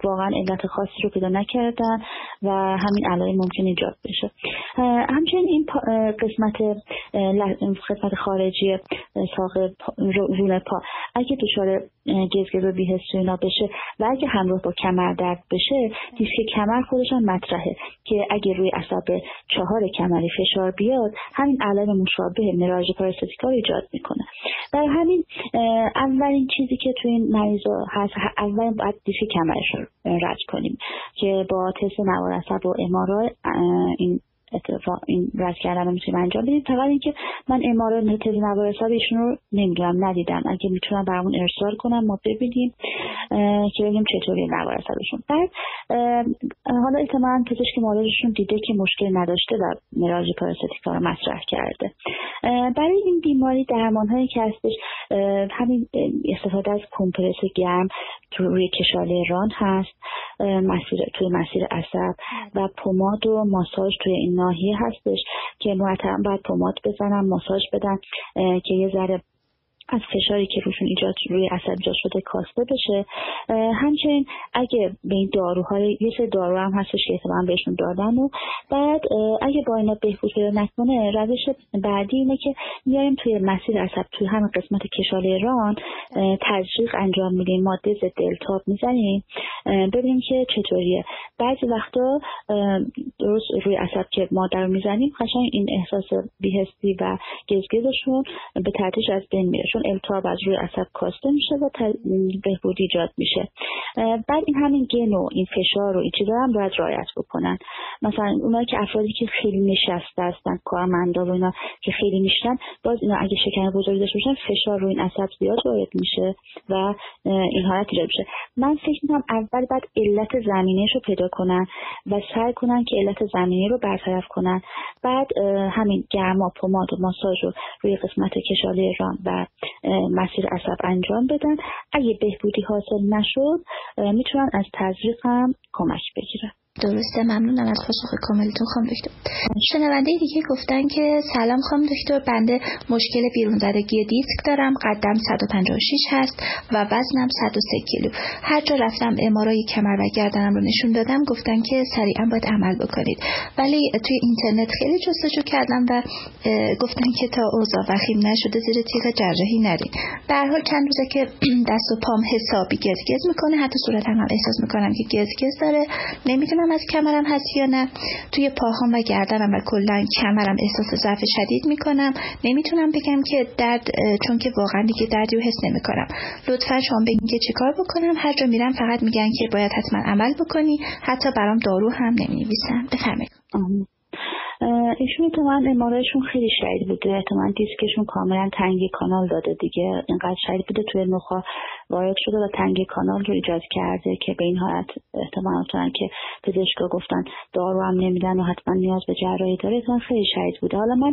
واقعا علت خاصی رو پیدا نکردن و همین علائم ممکن ایجاد بشه. همچنین این قسمت قسمت خارجی ساق رون پا. اگه دچار گزگز و بیهستی اینا بشه. و اگه همراه با کمر درد بشه دیسک کمر خودش هم مطرحه که اگه روی عصب چهار کمری فشار بیاد همین علائم مشابه مراژ پاراستیکا رو ایجاد می‌کنه. در همین اولین چیزی که توی این مریضا هست اولین باید دیسک کمرش رو رد کنیم که با تست نوار عصب و امارا این اتفاق این رد کردن رو انجام بدیم. فقط اینکه من امارا تز نوار حساب رو نمی‌دونم ندیدم. اگه می‌تونم برامون ارسال کنم ما ببینیم که ببینیم چطوری نوار حسابشون بعد حالا احتمالا پزشک موردشون دیده که مشکل نداشته و مراژ پاراستیکا رو مطرح کرده. برای این بیماری درمان هایی که هستش همین استفاده از کمپرس گرم روی کشاله ران هست مسیر توی مسیر عصب و پماد و ماساژ توی این ناحیه هستش که مرتبا باید پماد بزنن ماساژ بدن که یه ذره از فشاری که روشون ایجاد روی عصب ایجاد شده کاسته بشه. همچنین اگه به این داروهای یه سری دارو هم هستش که احتمالا بهشون دادن و بعد اگه با اینا بهبود پیدا نکنه روش بعدی اینه که میایم توی مسیر عصب توی همین قسمت کشاله ران تزریق انجام میدیم ماده ضد التهاب می‌زنیم ببینیم که چطوریه. بعضی وقتا درست روی عصب که ماده رو می‌زنیم قشنگ این احساس بیهستی و گزگزشون به تدریج از بین میره. چون التهاب از روی عصب کاسته میشه و بهبود ایجاد میشه. بعد این همین گن و این فشار و این چیزا هم باید رعایت بکنن. مثلا اونایی که افرادی که خیلی نشسته هستن کارمندا و اینا که خیلی میشتن باز اینا اگه شکم بزرگی داشته باشن فشار روی این عصب زیاد وارد میشه و این حالت ایجاد میشه. من فکر می‌کنم اول بعد علت زمینش رو پیدا کنن و سعی کنن که علت زمینه رو برطرف کنن. بعد همین گرما پماد و ماساژ رو روی قسمت کشاله ران و مسیر عصب انجام بدن. اگه بهبودی حاصل نشد می‌تونن از تزریق هم کمک بگیرن. درسته ممنونم از پاسخ کاملتون خانم دکتر. شنونده دیگه گفتن که سلام خانم دکتر بنده مشکل بیرون زدگی دیسک دارم قدم 156 هست و وزنم 103 کیلو. هر جا رفتم امارای کمر و گردنم رو نشون دادم گفتن که سریعا باید عمل بکنید. ولی توی اینترنت خیلی جستجو کردم و گفتن که تا اوضاع وخیم نشده زیر تیغ جراحی نرید. به حال چند روزه که <clears throat> دست و پام حسابی گزگز می‌کنه حتی صورتم هم احساس می‌کنم که گزگز داره. نمی‌دونم از کمرم هست یا نه؟ توی پاهام و گردنم و کلا کمرم احساس ضعف شدید می‌کنم. نمی‌تونم بگم که درد چون که واقعا دیگه دردی رو حس نمی‌کنم. لطفا شما بگین که چیکار بکنم. هر جا میرم فقط میگن که باید حتما عمل بکنی. حتی برام دارو هم نمی‌نویسن. بفرمایید. ایشون احتمالا امارایشون خیلی شدید بوده. احتمالا دیسکشون کاملا تنگی کانال داده دیگه. اینقدر شدید بوده. توی نخا وارد شده و تنگی کانال رو ایجاد کرده که به این حالت احتمال که پزشکا گفتن دارو هم نمیدن و حتما نیاز به جراحی داره. احتمال خیلی شدید بوده. حالا من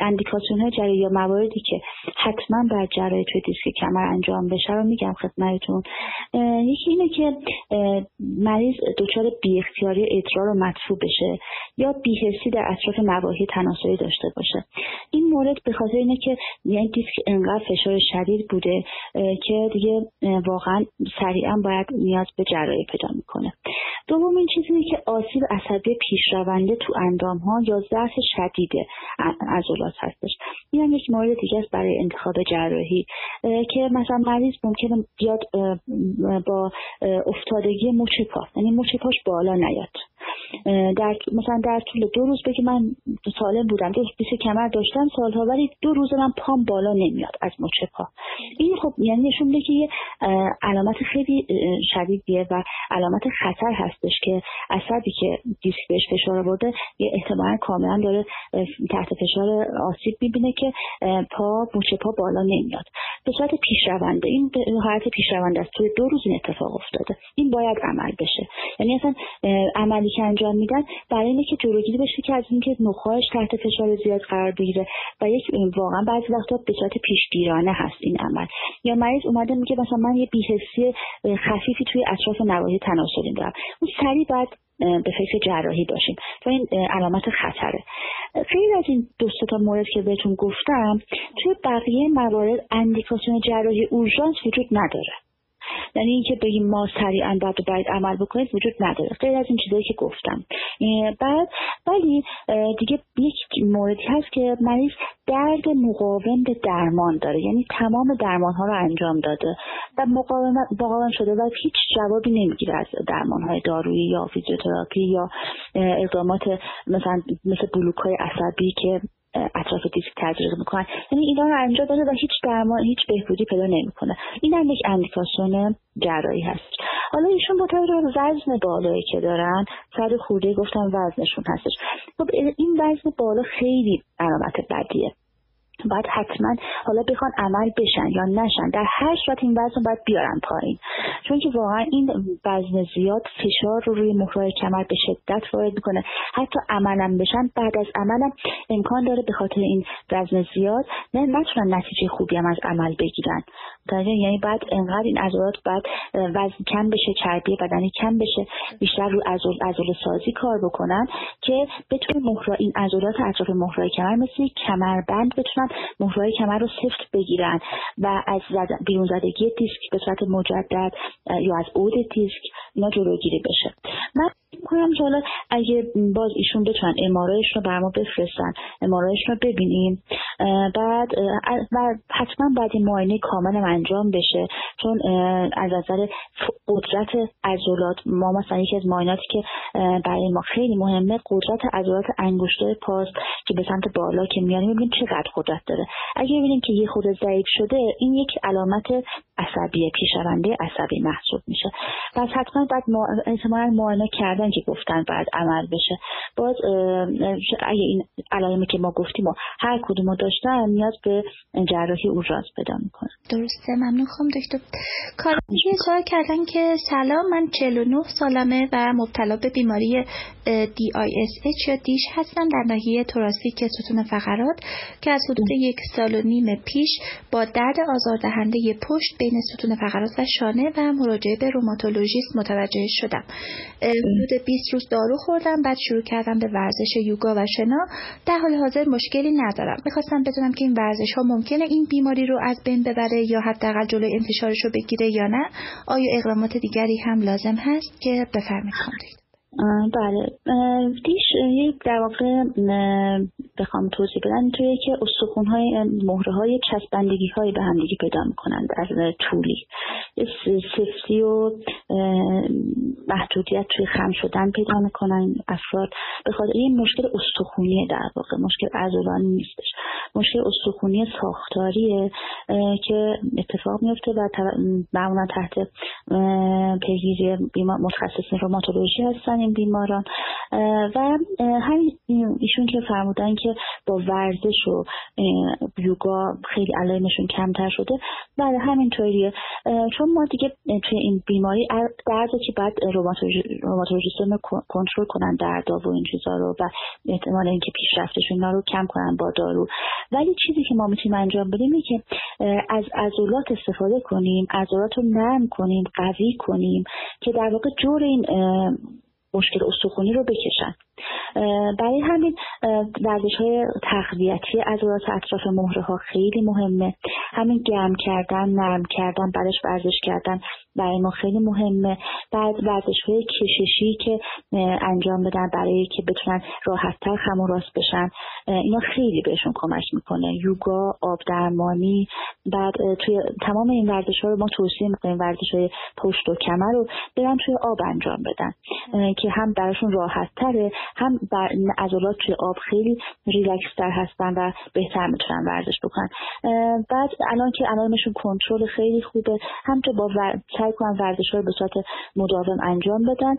اندیکاسیون های جراحی یا مواردی که حتما باید جراحی توی دیسک کمر انجام بشه رو میگم خدمتتون. یکی اینه که مریض دچار بی اختیاری ادرار و مدفوع بشه یا بیهسی در اطراف نواحی تناسلی داشته باشه. این مورد به خاطر اینه که یعنی دیسک انقدر فشار شدید بوده که دیگه واقعا سریعا باید نیاز به جراحی پیدا می‌کنه. دومین چیزی که آسیب عصبی پیشرونده تو اندام ها یا ضعف شدید عضلات هستش. این هم یک مورد دیگه است برای انتخاب جراحی. که مثلا مریض ممکنه بیاد با افتادگی مچ پا یعنی مچ پاش بالا نیاد. در مثلا در طول دو روز بگی من سالم بودم دو بیس کمر داشتم سالها ولی دو روز من پام بالا نمیاد از مچ پا. این خب یعنی نشون میده که یه علامت خیلی شدیدیه و علامت خطر هستش که عصبی که دیسک بهش فشار برده یه احتمالا کاملا داره تحت فشار آسیب می‌بینه که پا مچ پا بالا نمیاد. به صورت پیشرونده این حالت پیشرونده است. توی دو روز این اتفاق افتاده. این باید عمل بشه. یعنی اصلا عملی که انجام میدن برای اینه که جلوگیری بشه که از اینکه نخواهش تحت فشار زیاد قرار بگیره و یک واقعا بعضی وقتا به صورت پیشگیرانه هست این عمل. یا مریض اومده میگه مثلا من یه بیهسی خفیفی توی اطراف نواحی تناسلی دارم. اون سریع باید به فکر جراحی باشیم و این علامت خطره. خیلی از این دو تا مورد که بهتون گفتم توی بقیه موارد اندیکاسیون جراحی اورژانس وجود نداره. یعنی اینکه بگیم ما سریعا باید باید عمل بکنید وجود نداره. غیر از این چیزایی که گفتم. بعد ولی دیگه یک موردی هست که مریض درد مقاوم به درمان داره. یعنی تمام درمان ها رو انجام داده و مقاوم شده و هیچ جوابی نمی‌گیره از درمان های دارویی یا فیزیوتراپی یا اقدامات مثلا مثل بلوک های عصبی که اطراف دیسک تجربه می‌کنن. یعنی اینا رو انجام داده و هیچ درمان هیچ بهبودی پیدا نمی‌کنه. این هم یک اندیکاسیون جراحی هست. حالا ایشون با توجه وزن بالایی که دارن سر خورده گفتم وزنشون هستش. خب این وزن بالا خیلی علامت بدیه. باید حتما حالا بخوان عمل بشن یا نشن. در هر صورت این وزن باید بیارن پایین. چون که واقعا این وزن زیاد فشار رو روی مهرای کمر به شدت وارد می‌کنه. حتی عملم بشن بعد از عملم امکان داره به خاطر این وزن زیاد نه نتونن نتیجه خوبی هم از عمل بگیرن. یعنی بعد انقدر این عضلات باید وزن کم بشه چربی بدنی کم بشه بیشتر رو عضله سازی کار بکنن که بتونه مهرا این عضلات اطراف مهرای کمر مثل کمربند بتونن مهرای کمر رو سفت بگیرن و از بیرون زدگی دیسک به صورت مجدد یا از عود دیسک اینا جلوگیری بشه. من می‌کنم. که حالا اگه باز ایشون بتونن امارایش رو بر ما بفرستن امارایش رو ببینیم. بعد و حتما باید این معاینه کامل انجام بشه. چون از نظر قدرت عضلات ما مثلا یکی از معایناتی که برای ما خیلی مهمه قدرت عضلات انگشتای پاست که به سمت بالا که میانیم ببینیم چقدر قدرت داره. اگه ببینیم که یه خود ضعیف شده این یک علامت عصبی پیشرونده عصبی محسوب میشه. پس حتما باید احتمالا معاینه کردن که گفتن بعد عمل بشه. باز اگه این علائمی که ما گفتیم و هر کدوم داشتن نیاز به جراحی اورژانس پیدا می‌کنه درسته ممنون خواهم دکتر. کار سوال کردن که سلام من 49 سالمه و مبتلا به بیماری DISH یا دیش هستم در ناحیه توراسیک ستون فقرات که از حدود یک سال و نیم پیش با درد آزاردهنده پشت بین ستون فقرات و شانه و مراجعه به روماتولوژیست متوجه شدم. حدود 20 روز دارو خوردم بعد شروع کردم به ورزش یوگا و شنا. در حال حاضر مشکلی ندارم. می‌خواستم بدونم که این ورزش ها ممکنه این بیماری رو از بین ببره یا حداقل جلوی انتشارش رو بگیره یا نه. آیا اقدامات دیگری هم لازم هست؟ که بفرمایید. بله. دیش در واقع بخوام توضیح بدم. توی که استخون های مهره های چسبندگی های به همدیگه پیدا می‌کنند از طولی. سفتی و محدودیت توی خم شدن پیدا می‌کنن افراد. به خاطر این مشکل استخونی در واقع. مشکل عضلانی نیستش. مشکل استخونی ساختاریه که اتفاق میفته و معمولا تحت پیگیری متخصصین روماتولوژی هستن. این بیماران. و همین ایشون که فرمودن که با ورزش و یوگا خیلی علائمشون کمتر شده. بله همینطوریه. چون ما دیگه توی این بیماری درد که بعد روماتولوژیست کنترل کنن درد و این چیزا رو و احتمال اینکه پیشرفتشون رو کم کنن با دارو. ولی چیزی که ما می‌تونیم انجام بدیم اینه که از عضلات استفاده کنیم عضلات رو نرم کنیم قوی کنیم که در واقع جور این مشکل استخونی رو بکشن. برای همین ورزش های تقویتی عضلات اطراف مهره ها خیلی مهمه. همین گرم کردن نرم کردن بعدش ورزش کردن برای ما خیلی مهمه. بعد ورزش های کششی که انجام بدن برای که بتونن راحتتر خم و راست بشن اینا خیلی بهشون کمک می‌کنه. یوگا آب درمانی. بعد توی تمام این ورزش ها رو ما توصیه می‌کنیم ورزش های پشت و کمر رو برن توی آب انجام بدن که هم براشون راحت تره هم بر عضلات توی آب خیلی ریلکس تر هستن و بهتر می‌تونن ورزش بکنن. بعد الان که علائمشون کنترل خیلی خوبه هم تو با سعی کنن ورزش رو به صورت مداوم انجام بدن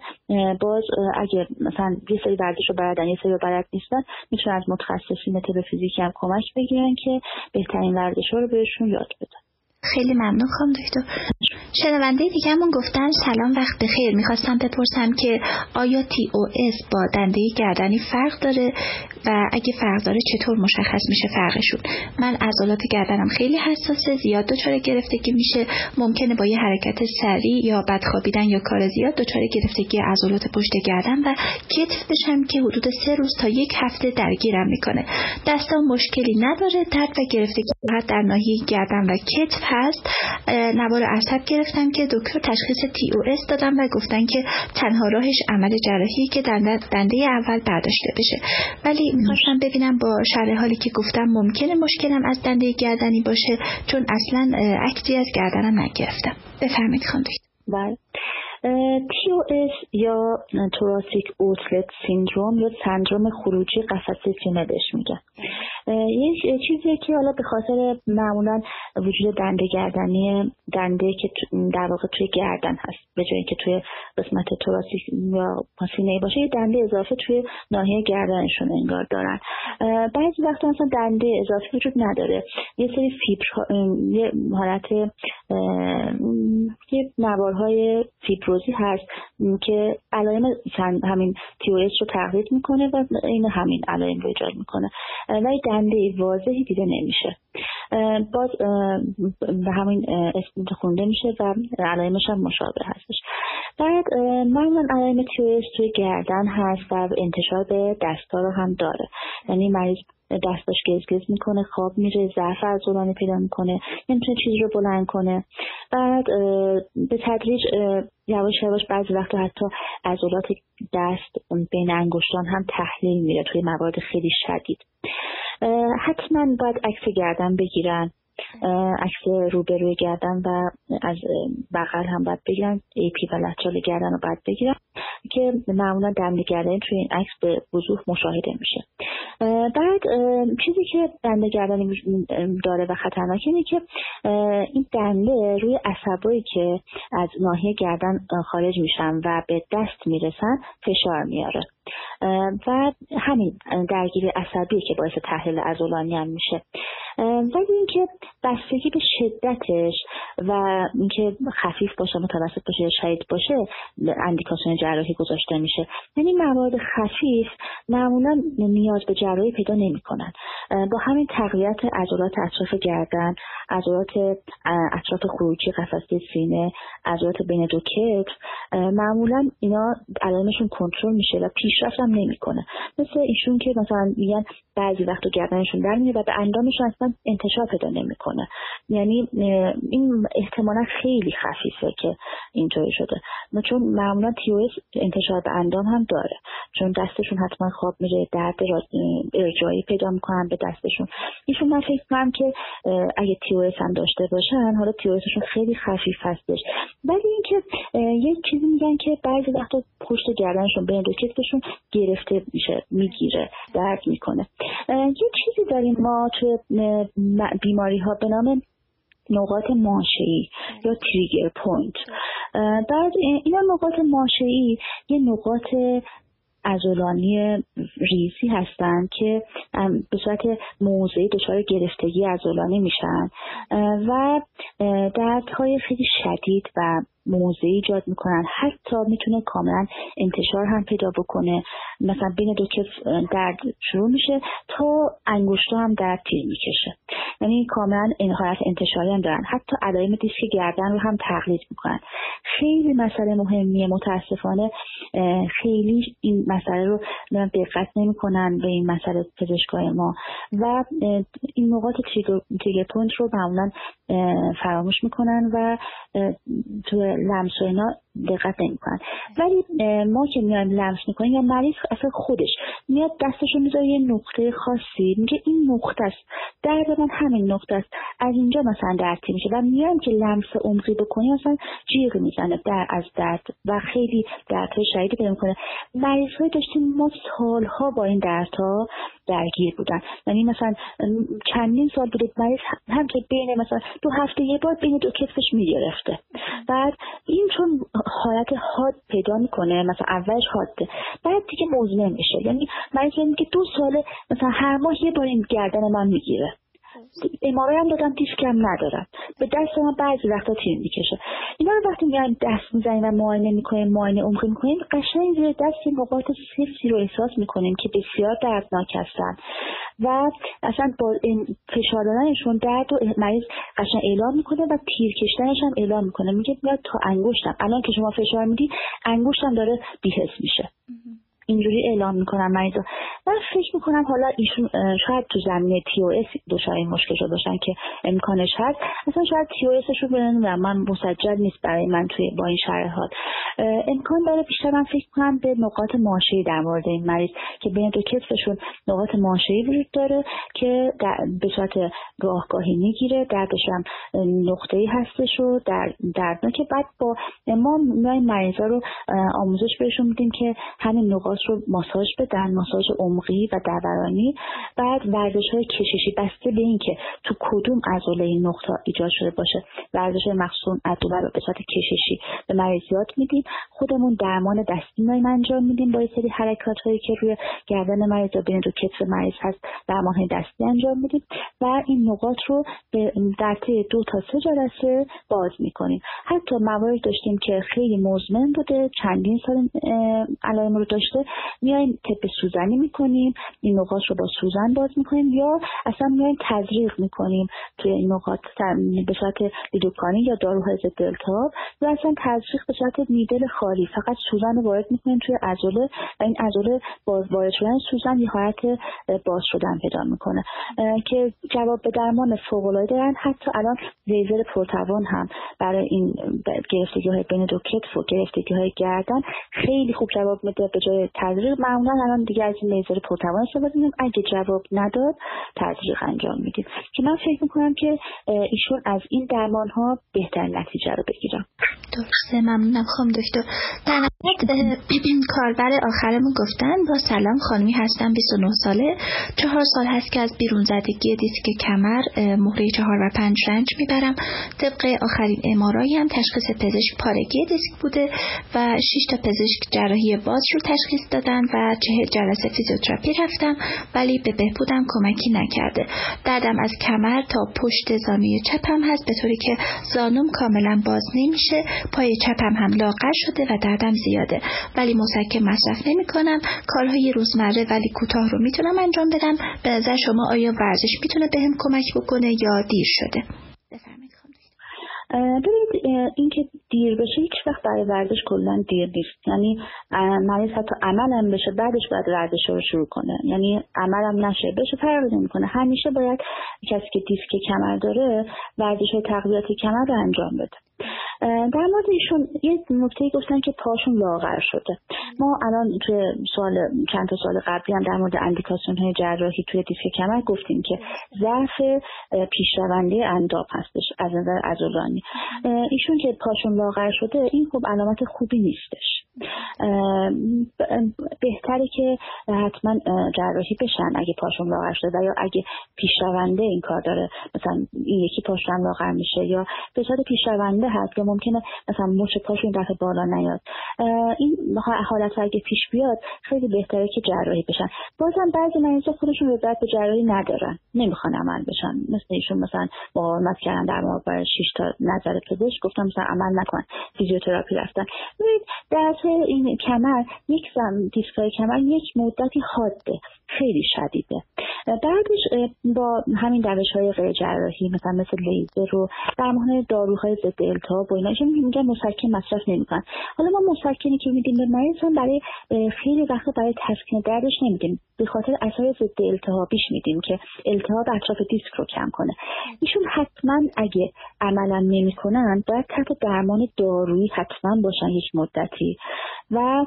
باز اگر مثلا یه سری ورزش رو بلدن یه سری بلد نیستن می‌تونن از متخصصین فیزیکی هم کمک بگیرن که بهترین ورزش رو بهشون یاد بدن. خیلی ممنون خانم دکتر. شنونده دیگهمون گفتن سلام وقت بخیر. می‌خواستم بپرسم که آیا تی او اس با دنده گردنی فرق داره؟ و اگه فرق داره چطور مشخص میشه فرقشون؟ من عضلات گردنم خیلی حساسه زیاد دچار گرفتگی میشه. ممکنه با یه حرکت سریع یا بد خوابیدن یا کار زیاد دچار گرفتگی عضلات پشت گردن و کتف بشم که حدود سه روز تا یک هفته درگیرم می‌کنه. دستم مشکلی نداره درد و گرفتگی در ناحیه گردن و کتف هست. نوار عصب گرفتم که دکتر تشخیص تی او اس دادم و گفتن که تنها راهش عمل جراحی که دنده اول برداشته بشه. ولی می‌خواستم ببینم با شرح حالی که گفتم ممکنه مشکلم از دنده گردنی باشه چون اصلا عکسی از گردنم نگرفتم. بفرمایید خانم بله. TOS یا توراسیک اوتلت سیندروم یا سندروم خروجی قفسه سینه بهش میگن. یه چیزی که حالا به خاطر معمولا وجود دنده گردنی دنده که در واقع توی گردن هست به جایی که توی قسمت توراسیک یا سینه باشه یه دنده اضافه توی ناحیه گردنشون انگار دارن. بعضی وقتا مثلا دنده اضافه وجود نداره. یه سری فیبر یه حالت یه نوارهای فیبروزی هست که علائم همین تیورس رو تقلید می‌کنه و این همین علائم رو ایجاد می‌کنه. ولی دنده واضحی دیده نمیشه. باز به همین اسم خونده میشه و علائمش هم مشابه هستش. بعد معمولا علائم تیورس توی گردن هست و انتشار به دستا رو هم داره. یعنی مریض دستاش گزگز می‌کنه خواب میره ضعف عضلانی پیدا می‌کنه نمی‌تونه چیزی رو بلند کنه. بعد به تدریج یواش یواش بعضی وقتا حتی عضلات دست بین انگشتان هم تحلیل میره توی موارد خیلی شدید. حتما باید عکس گردن بگیرن. عکس روبروی گردن و از بغل هم باید بگیرن. ای پی و لطال گردن رو باید بگیرن که معمولا دنده گردن توی این عکس به وضوح مشاهده میشه. بعد چیزی که دنده گردنی داره و خطرناک اینه که این دنده روی عصبایی که از ناحیه گردن خارج میشن و به دست می‌رسن فشار میاره. و همین درگیری عصبی که باعث تحلیل عضلانی هم میشه. ولی اینکه بستگی به شدتش و اینکه خفیف باشه متوسط باشه یا شدید باشه اندیکاسیون جراحی گذاشته میشه. یعنی مواد خفیف معمولا نیاز به جراحی پیدا نمی‌کنن. با همین تقویت عضلات اطراف گردن عضلات اطراف خروجی قفسه سینه عضلات بین دو کتف معمولا اینا علائمشون کنترل میشه و پیشرفت هم نمی‌کنه. مثل ایشون که مثلا میگن بعضی وقت گردنشون در میره و به اندامشون اصلا انتشار پیدا نمی‌کنه. یعنی این احتمالا خیلی خفیفه که اینطوری شده. چون معمولا تیوس انتشار به اندام هم داره. چون دستشون حتما خواب میره درد ارجایی پیدا می‌کنن به دستشون. ایشون من فکر کنم که اگه تیوس هم داشته باشن حالا تیوسشون خیلی خفیف هستش. ولی اینکه یه چیزی میگن که بعضی وقتا پشت گردنشون بین دو کتفشون گرفته میشه می‌گیره درد می‌کنه. یه چیزی داریم ما توی بیماری ها به نام نقاط ماشه‌ای یا trigger point بعد اینا نقاط ماشه‌ای یه نقاط عضلانی ریزی هستند که به صورت موضعی دچار گرفتگی عضلانی میشن. و دردهای خیلی شدید و موضع ایجاد می‌کنن. حتی می‌تونه کاملا انتشار هم پیدا بکنه. مثلا بین دو کتف درد شروع میشه تا انگشتا هم درد تیر می‌کشه. یعنی کاملا این حالت انتشاری هم دارن. حتی علائم دیسک گردن رو هم تقلید می‌کنن. خیلی مسئله مهمیه. متاسفانه خیلی این مسئله رو دقت نمی‌کنن به این مسئله پزشکای ما. و این نقاط trigger point رو معمولا فراموش می‌کنن و تو لمس و اینا دقت نمی‌کنن. ولی ما که میایم لمس می‌کنیم یا مریض اصلا خودش میاد دستشو می‌ذاره یه نقطه خاصی میگه این نقطه است. درد من همین نقطه است. از اینجا مثلا درد میشه. و میایم که لمس عمقی بکنیم مثلا جیغ می‌زنه در از درد و خیلی دردهای شدیدی پیدا می‌کنه. مریض های داشتیم ما سالها با این دردها درگیر بودن. یعنی مثلا چندین سال بوده مریض هم که بین مثلا دو هفته یه بار بین دو کتفش می‌گرفته. بعد این چون حالت حاد پیدا می‌کنه مثلا اولش حاده بعد دیگه مزمن میشه یعنی مریض که دو ساله مثلا هر ماه یه بار این گردن من می‌گیره. امارای هم دادم دیسکم ندارم به دست من بعضی وقتا تیر می‌کشه. اینا رو وقتی میایم دست می‌زنیم و معاینه می‌کنیم معاینه عمقی می‌کنیم قشنگ زیر دست نقاط سفتی رو احساس می‌کنیم که بسیار دردناک هستن. و اصلا با فشار دادنشون درد و مریض قشنگ اعلام می‌کنه و تیر کشتنش هم اعلام می‌کنه. میگه میاد تا انگشتم. الان که شما فشار میدی انگشتم داره بیهس میشه. اینجوری اعلام می‌کنم مریضا من فکر می‌کنم حالا ایشون شاید تو زمینه تی او اس دچار مشکل شده باشن که امکانش هست. اصلا شاید تی او اسشون نمی‌دونم من مسجل نیست برای من توی با این شرایط امکان داره بیشتر من فکر کنم به نقاط ماشه در مورد این مریض که بین دو کتفشون نقاط ماشه وجود داره که به صورت راهگاهی می‌گیره. دردش هم نقطه هستش و در که بعد با ما مریضا رو آموزش بهشون میدیم که همین نقاط رو ماساژ بدن ماساژ عمقی و دورانی. بعد ورزش های کششی بسته به اینکه تو کدوم عضله این نقطه ایجاد شده باشه. ورزش مخصوص ادوبه رو به صورت کششی به مریض یاد میدیم. خودمون درمان دستی میایم انجام میدیم با یه سری حرکات هایی که روی گردن مریض و بین دو کتف مریض هست درمان دستی انجام میدیم و این نقاط رو در طی دو تا سه جلسه باز می‌کنیم. حتی موارد داشتیم که خیلی مزمن بوده چندین سال علائم رو داشته. میایم تپ سوزنی می‌کنیم این نقاط رو با سوزن باز می‌کنیم یا اصلا میایم تزریق می‌کنیم توی این نقاط به صورت لیدوکانی یا داروهای ضد التهاب یا اصلا تزریق به صورت نیدل خالی. فقط سوزن رو وارد می‌کنیم توی عضله و این عضله وارد شدن سوزن یه حالت باز شدن پیدا می‌کنه. که جواب به درمان فوق العاده حتی الان لیزر پرتوان هم برای این گرفتگی های بین دو کتف و گرفتگی های گردن خیلی خوب جواب میده به جای تزریق معمولا الان دیگه از لیزر پرتوان استفاده می‌کنیم. اگه جواب نداد تزریق انجام میدیم. که من فکر می‌کنم که ایشون از این درمان ها بهتر نتیجه رو بگیرم درسته ممنونم خانم دکتر. در <clears throat> کاربر آخرمون گفتن با سلام خانمی هستم 29 ساله. چهار سال هست که از بیرون زدگی دیسک کمر مهره چهار و پنج رنج می‌برم. طبق آخرین امارایی هم تشخیص پزشک پارگی دیسک بوده و 6 تا پزشک جراحی باز رو تشخیص دادن و چه جلسه فیزیوتراپی رفتم ولی به بهبودم کمکی نکرده. دردم از کمر تا پشت زانوی چپم هست به طوری که زانوم کاملا باز نمیشه. پای چپم هم لاغر شده و دردم زیاده. ولی مسکن مصرف نمی کنم کارهای روزمره ولی کوتاه رو می‌تونم انجام بدم. به نظر شما آیا ورزش می‌تونه بهم کمک بکنه یا دیر شده؟ بفرمایید. ببینید اینکه دیر بشه هیچ وقت برای ورزش کلا دیر نیست. یعنی مریض حتی عملم بشه بعدش باید ورزش رو شروع کنه. یعنی عملم نشه بشه فرقی نمی‌کنه. همیشه باید کسی که دیسک کمر داره ورزش تقویت کمر رو انجام بده. در مورد ایشون یه نکته گفتن که پاشون لاغر شده. ما الان توی سال چند تا سال قبلی هم در مورد اندیکاسیون های جراحی توی دیسک کمر گفتیم که ضعف پیشرونده انداب هستش از نظر عضلانی. ایشون که پاشون لاغر شده این خوب علامت خوبی نیستش. بهتره که حتما جراحی بشن اگه پاشون لاغر شده و یا اگه پیشرونده این کار داره. مثلا این یکی پاشون لاغر میشه یا به صورت پیشرونده هست که ممکنه مثلا مچ پاشون دفعه بالا نیاد. این حالت اگه پیش بیاد خیلی بهتره که جراحی بشن. بازم بعضی مریضا خودشون رضایت به جراحی ندارن. نمی‌خوان عمل بشن. مثل ایشون مثلا مقاومت کردن در مقابل 6 تا نظر پزشک گفتم مثلا عمل نکن. فیزیوتراپی رفتن. ببینید در این کمر یک زم دیسکای کمر یک مدتی حاده. خیلی شدیده. بعدش با همین روش های غیر جراحی مثلا مثل لیزر رو در مورد داروهای ضد التهاب و اینا میگن مسکن مصرف نمی‌کنن. حالا ما مسکنی که میدیم به مریض برای خیلی وقتا برای تسکین دردش نمیدیم. به خاطر اثر ضد التهابیش میدیم که التهاب اطراف دیسک رو کم کنه. ایشون حتما اگه عملا نمی‌کنن باید تحت درمان دارویی حتما باشن یک مدتی. و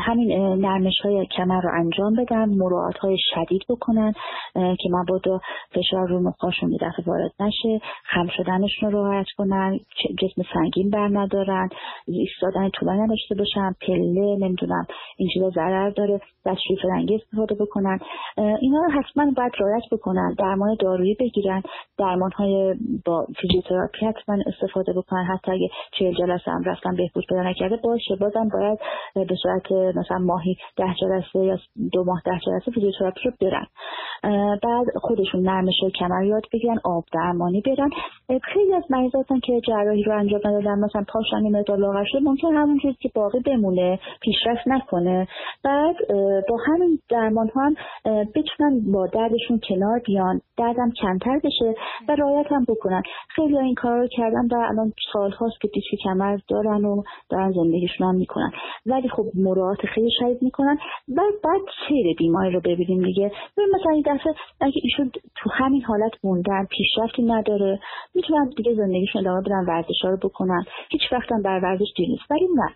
همین نرمش های کمر رو انجام بدن مراعات های شدید بکنن که مبادا فشار رو مخاشون دفعه وارد نشه خم شدنشون رو راحت کنن جسم سنگین بر ندارن ایستادن طولانی نداشته باشن پله نمی‌دونم این چیزا ضرر داره دستشویی فرنگی استفاده بکنن. اینا رو حتما باید رعایت بکنن درمان دارویی بگیرن درمان های با فیزیوتراپی حتما استفاده بکنن حتی اگه چهل جلسه هم رفتن بهبود پیدا نکرده باشه بازم باید به صورت مثلا ماهی ده جلسه یا دو ماه ده جلسه فیزیوتراپی رو برن. بعد خودشون نرمش کمر یاد بگیرن آب درمانی برن. خیلی از مریضاتن که جراحی رو انجام ندادن مثلا مقدار لاغر شده ممکن همون چیزی که باقی بمونه پیشرفت نکنه. بعد با همین درمان ها هم بتونن با دردشون کنار بیان دردم کمتر بشه و رایت هم بکنن. خیلی این کار رو کردن و الان سال هاست که دیسک کمر دارن و دارن زندگیشون هم می‌کنن. ولی خب مراعات خیلی شدید می‌کنن. و بعد سیر بیماری رو ببینیم دیگه. مثلا این دفعه اگه ایشون تو همین حالت موندن پیشرفتی نداره می‌تونن دیگه زندگیشون ادامه بدن ورزش رو بکنن. هیچ وقت هم بر ورزش دیر نیست. ولی نه.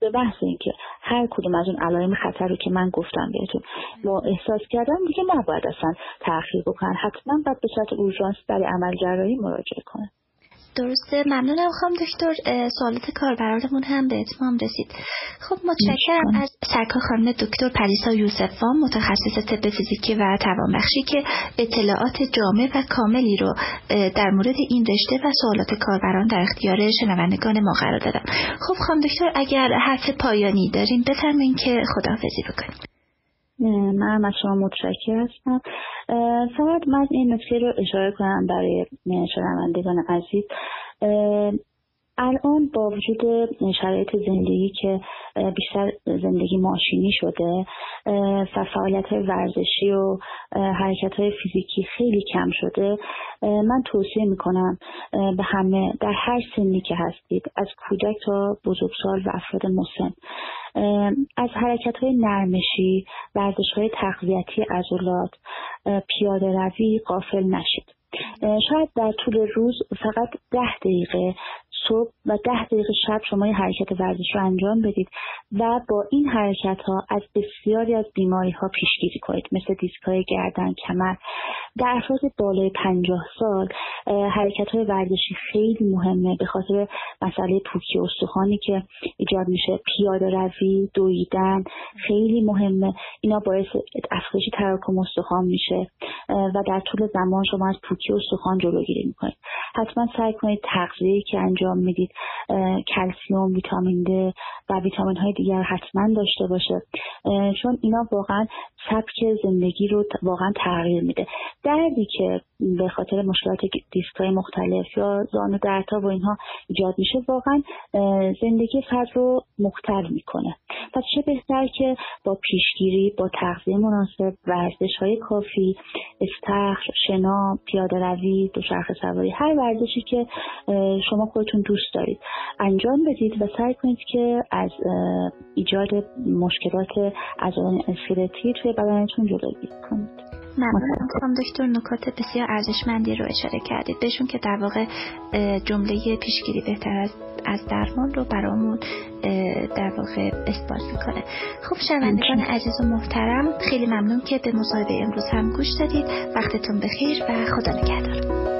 به بحث اینکه هر کدوم از اون علائم خطر رو که من گفتم بهتون ما احساس کردم دیگه نباید اصلا تاخیر بکنن. حتما باید به صورت اورژانس برای عمل جراحی مراجعه کنن. درسته. ممنونم خواهم دکتر. سوالات کاربرانمون هم به اتمام رسید. خب متشکرم از سرکار خانم دکتر پریسا یوسفان متخصص طب فیزیکی و توانبخشی که اطلاعات جامع و کاملی رو در مورد این رشته و سوالات کاربران در اختیار شنوندگان ما قرار دادم. خب خانم دکتر اگر حرف پایانی داریم بفرمایید که خداحافظی بکنیم. من از شما متشکر هستم. فقط من این نکته رو اشاره کنم برای شنوندگان عزیز. الان با وجود شرایط زندگی که بیشتر زندگی ماشینی شده و فعالیت ورزشی و حرکت های فیزیکی خیلی کم شده من توصیه می‌کنم به همه در هر سنی که هستید از کودک تا بزرگسال و افراد مسن از حرکت های نرمشی ورزش های تغذیتی عضلات پیاده روی قافل نشید. شاید در طول روز فقط ده دقیقه صبح و ده دقیقه شب شما یه حرکت ورزش رو انجام بدید و با این حرکت ها از بسیاری از بیماری ها پیشگیری کنید مثل دیسک های گردن کمر. در افراد بالای پنجاه سال حرکت های ورزشی خیلی مهمه به خاطر مسئله پوکی استخوانی که ایجاد میشه. پیاده روی دویدن خیلی مهمه. اینا باعث افزایش تراکم استخوان میشه. و در طول زمان شما از پوکی استخوان جلوگیری می‌کنید. حتما سعی کنید تغذیه که انجام می‌دید کلسیوم ویتامین د و ویتامین های دیگر حتما داشته باشه. چون اینا واقعا سبک زندگی رو واقعا تغییر میده. دردی که به خاطر مشکلات دیسک های مختلف یا زانو درتا و اینها ایجاد میشه واقعا زندگی فرد رو مختل می‌کنه. پس چه بهتر که با پیشگیری با تغذیه مناسب ورزش های کافی استخر شنا پیاده روی دوچرخه سواری هر ورزشی که شما خودتون دوست دارید. انجام بدید و سعی کنید که از ایجاد مشکلات عضلان اسکلتی توی بدنتون جلوگیری کنید. ممنونم. خانم دکتر نکات بسیار ارزشمندی رو اشاره کردید. بهشون که در واقع جمله پیشگیری بهتر از از درمان رو برامون در واقع اثبات می‌کنه. خب شنوندگان عزیز و محترم خیلی ممنون که به مصاحبه امروز هم گوش دادید. وقتتون بخیر و خدا نگهدار.